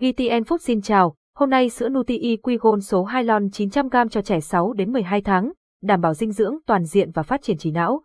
GTN Food xin chào, hôm nay sữa Nutri Quy Gold số 2 lon 900g cho trẻ 6 đến 12 tháng, đảm bảo dinh dưỡng toàn diện và phát triển trí não.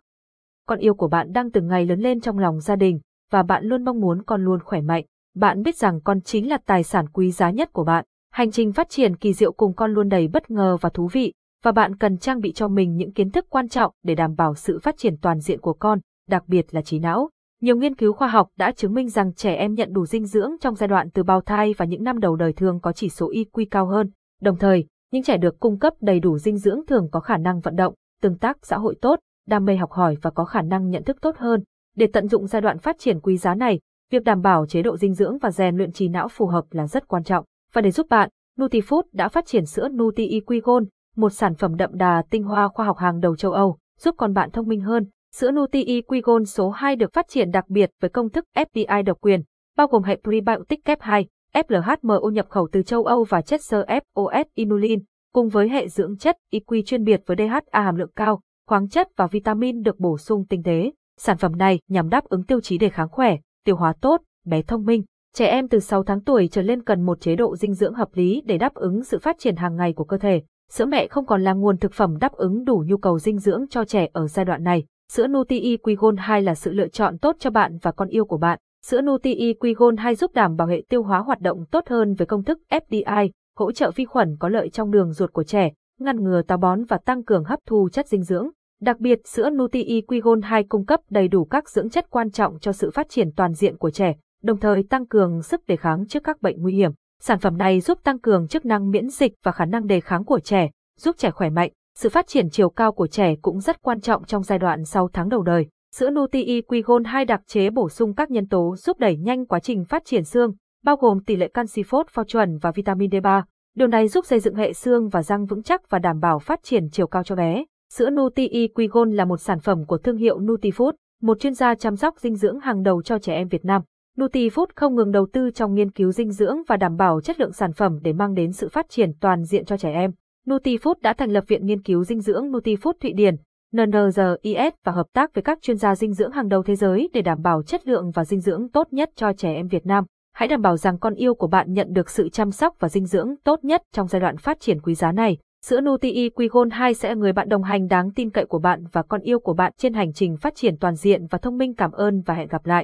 Con yêu của bạn đang từng ngày lớn lên trong lòng gia đình, và bạn luôn mong muốn con luôn khỏe mạnh. Bạn biết rằng con chính là tài sản quý giá nhất của bạn. Hành trình phát triển kỳ diệu cùng con luôn đầy bất ngờ và thú vị, và bạn cần trang bị cho mình những kiến thức quan trọng để đảm bảo sự phát triển toàn diện của con, đặc biệt là trí não. Nhiều nghiên cứu khoa học đã chứng minh rằng trẻ em nhận đủ dinh dưỡng trong giai đoạn từ bào thai và những năm đầu đời thường có chỉ số IQ cao hơn. Đồng thời, những trẻ được cung cấp đầy đủ dinh dưỡng thường có khả năng vận động, tương tác xã hội tốt, đam mê học hỏi và có khả năng nhận thức tốt hơn. Để tận dụng giai đoạn phát triển quý giá này, việc đảm bảo chế độ dinh dưỡng và rèn luyện trí não phù hợp là rất quan trọng. Và để giúp bạn, Nutifood đã phát triển sữa Nuti IQ Gold, một sản phẩm đậm đà tinh hoa khoa học hàng đầu châu Âu, giúp con bạn thông minh hơn, Sữa Nutri Quigon số 2 được phát triển đặc biệt với công thức FDI độc quyền, bao gồm hệ prebiotic kép 2, FLHMO nhập khẩu từ châu Âu và chất xơ FOS inulin, cùng với hệ dưỡng chất IQ chuyên biệt với DHA hàm lượng cao, khoáng chất và vitamin được bổ sung tinh tế. Sản phẩm này nhằm đáp ứng tiêu chí đề kháng khỏe, tiêu hóa tốt, bé thông minh. Trẻ em từ 6 tháng tuổi trở lên cần một chế độ dinh dưỡng hợp lý để đáp ứng sự phát triển hàng ngày của cơ thể. Sữa mẹ không còn là nguồn thực phẩm đáp ứng đủ nhu cầu dinh dưỡng cho trẻ ở giai đoạn này. Sữa Nutri Quigon 2 là sự lựa chọn tốt cho bạn và con yêu của bạn. Sữa Nutri Quigon 2 giúp đảm bảo hệ tiêu hóa hoạt động tốt hơn với công thức FDI, hỗ trợ vi khuẩn có lợi trong đường ruột của trẻ, ngăn ngừa táo bón và tăng cường hấp thu chất dinh dưỡng. Đặc biệt, sữa Nutri Quigon 2 cung cấp đầy đủ các dưỡng chất quan trọng cho sự phát triển toàn diện của trẻ, đồng thời tăng cường sức đề kháng trước các bệnh nguy hiểm. Sản phẩm này giúp tăng cường chức năng miễn dịch và khả năng đề kháng của trẻ, giúp trẻ khỏe mạnh, sự phát triển chiều cao của trẻ cũng rất quan trọng trong giai đoạn sau tháng đầu đời. Sữa Nutri Quigon 2 đặc chế bổ sung các nhân tố giúp đẩy nhanh quá trình phát triển xương, bao gồm tỷ lệ canxi phốt pho chuẩn và vitamin D3. Điều này giúp xây dựng hệ xương và răng vững chắc và đảm bảo phát triển chiều cao cho bé. Sữa Nutri Quigon là một sản phẩm của thương hiệu Nutifood, một chuyên gia chăm sóc dinh dưỡng hàng đầu cho trẻ em Việt Nam. Nutifood không ngừng đầu tư trong nghiên cứu dinh dưỡng và đảm bảo chất lượng sản phẩm để mang đến sự phát triển toàn diện cho trẻ em. Nutifood đã thành lập Viện Nghiên cứu Dinh dưỡng Nutifood Thụy Điển, NNRIS và hợp tác với các chuyên gia dinh dưỡng hàng đầu thế giới để đảm bảo chất lượng và dinh dưỡng tốt nhất cho trẻ em Việt Nam. Hãy đảm bảo rằng con yêu của bạn nhận được sự chăm sóc và dinh dưỡng tốt nhất trong giai đoạn phát triển quý giá này. Sữa Nutri Quigon 2 sẽ là người bạn đồng hành đáng tin cậy của bạn và con yêu của bạn trên hành trình phát triển toàn diện và thông minh. Cảm ơn và hẹn gặp lại.